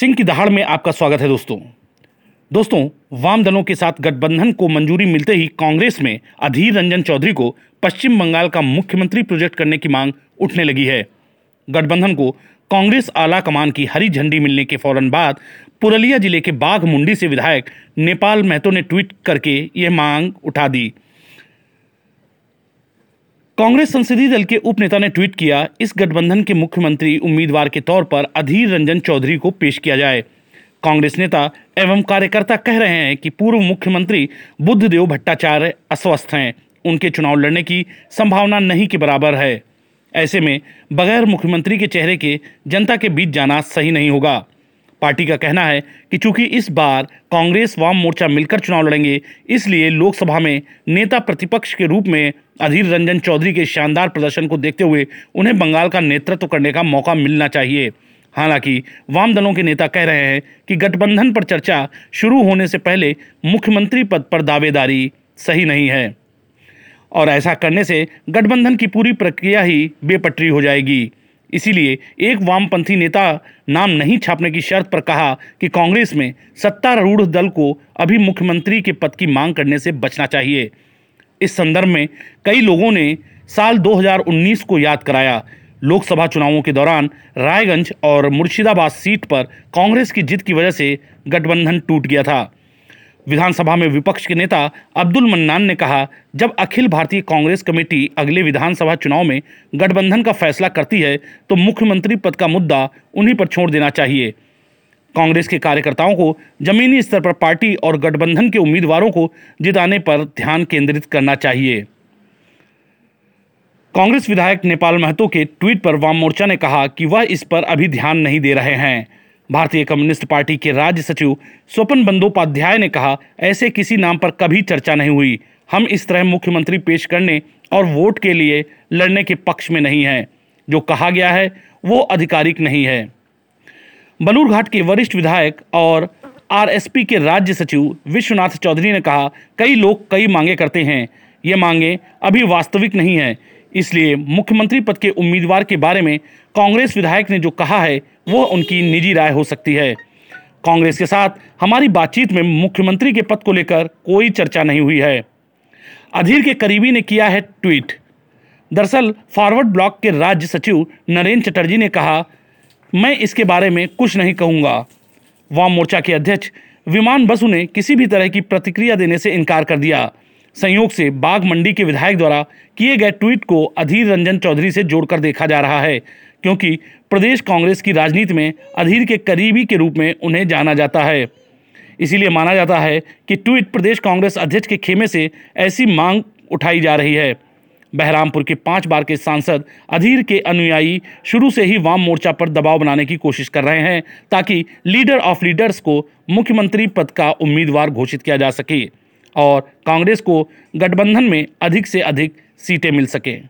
सिंह की दहाड़ में आपका स्वागत है दोस्तों। दोस्तों, वाम दलों के साथ गठबंधन को मंजूरी मिलते ही कांग्रेस में अधीर रंजन चौधरी को पश्चिम बंगाल का मुख्यमंत्री प्रोजेक्ट करने की मांग उठने लगी है। गठबंधन को कांग्रेस आला कमान की हरी झंडी मिलने के फ़ौरन बाद पुरलिया ज़िले के बाघ मुंडी से विधायक नेपाल महतो ने ट्वीट करके यह मांग उठा दी। कांग्रेस संसदीय दल के उपनेता ने ट्वीट किया, इस गठबंधन के मुख्यमंत्री उम्मीदवार के तौर पर अधीर रंजन चौधरी को पेश किया जाए। कांग्रेस नेता एवं कार्यकर्ता कह रहे हैं कि पूर्व मुख्यमंत्री बुद्धदेव भट्टाचार्य अस्वस्थ हैं। उनके चुनाव लड़ने की संभावना नहीं के बराबर है। ऐसे में बगैर मुख्यमंत्री के चेहरे के जनता के बीच जाना सही नहीं होगा। पार्टी का कहना है कि चूँकि इस बार कांग्रेस वाम मोर्चा मिलकर चुनाव लड़ेंगे, इसलिए लोकसभा में नेता प्रतिपक्ष के रूप में अधीर रंजन चौधरी के शानदार प्रदर्शन को देखते हुए उन्हें बंगाल का नेतृत्व करने का मौका मिलना चाहिए। हालाँकि, वाम दलों के नेता कह रहे हैं कि गठबंधन पर चर्चा शुरू होने से पहले मुख्यमंत्री पद पर दावेदारी सही नहीं है। और ऐसा करने से गठबंधन की पूरी प्रक्रिया ही बेपटरी हो जाएगी। इसीलिए एक वामपंथी नेता नाम नहीं छापने की शर्त पर कहा कि कांग्रेस में सत्तारूढ़ दल को अभी मुख्यमंत्री के पद की मांग करने से बचना चाहिए। इस संदर्भ में कई लोगों ने साल 2019 को याद कराया। लोकसभा चुनावों के दौरान रायगंज और मुर्शिदाबाद सीट पर कांग्रेस की जीत की वजह से गठबंधन टूट गया था। विधानसभा में विपक्ष के नेता अब्दुल मन्नान ने कहा, जब अखिल भारतीय कांग्रेस कमेटी अगले विधानसभा चुनाव में गठबंधन का फैसला करती है तो मुख्यमंत्री पद का मुद्दा उन्हीं पर छोड़ देना चाहिए। कांग्रेस के कार्यकर्ताओं को जमीनी स्तर पर पार्टी और गठबंधन के उम्मीदवारों को जिताने पर ध्यान केंद्रित करना चाहिए। कांग्रेस विधायक नेपाल महतो के ट्वीट पर वाम मोर्चा ने कहा कि वह इस पर अभी ध्यान नहीं दे रहे हैं। भारतीय कम्युनिस्ट पार्टी के राज्य सचिव स्वपन बंदोपाध्याय ने कहा, ऐसे किसी नाम पर कभी चर्चा नहीं हुई। हम इस तरह मुख्यमंत्री पेश करने और वोट के लिए लड़ने के पक्ष में नहीं हैं। जो कहा गया है, वो आधिकारिक नहीं है। बलूरघाट के वरिष्ठ विधायक और आरएसपी के राज्य सचिव विश्वनाथ चौधरी ने कहा, कई लोग कई मांगे करते हैं। ये मांगे अभी वास्तविक नहीं है। इसलिए मुख्यमंत्री पद के उम्मीदवार के बारे में कांग्रेस विधायक ने जो कहा है वो उनकी निजी राय हो सकती है। कांग्रेस के साथ हमारी बातचीत में मुख्यमंत्री के पद को लेकर कोई चर्चा नहीं हुई है। अधीर के करीबी ने किया है ट्वीट। दरअसल, फॉरवर्ड ब्लॉक के राज्य सचिव नरेंद्र चटर्जी ने कहा, मैं इसके बारे में कुछ नहीं कहूँगा। वाम मोर्चा के अध्यक्ष विमान बसु ने किसी भी तरह की प्रतिक्रिया देने से इनकार कर दिया। संयोग से बाग मंडी के विधायक द्वारा किए गए ट्वीट को अधीर रंजन चौधरी से जोड़कर देखा जा रहा है, क्योंकि प्रदेश कांग्रेस की राजनीति में अधीर के करीबी के रूप में उन्हें जाना जाता है। इसीलिए माना जाता है कि ट्वीट प्रदेश कांग्रेस अध्यक्ष के खेमे से ऐसी मांग उठाई जा रही है। बहरामपुर के पाँच बार के सांसद अधीर के अनुयायी शुरू से ही वाम मोर्चा पर दबाव बनाने की कोशिश कर रहे हैं, ताकि लीडर ऑफ़ लीडर्स को मुख्यमंत्री पद का उम्मीदवार घोषित किया जा सके। और कांग्रेस को गठबंधन में अधिक से अधिक सीटें मिल सकें।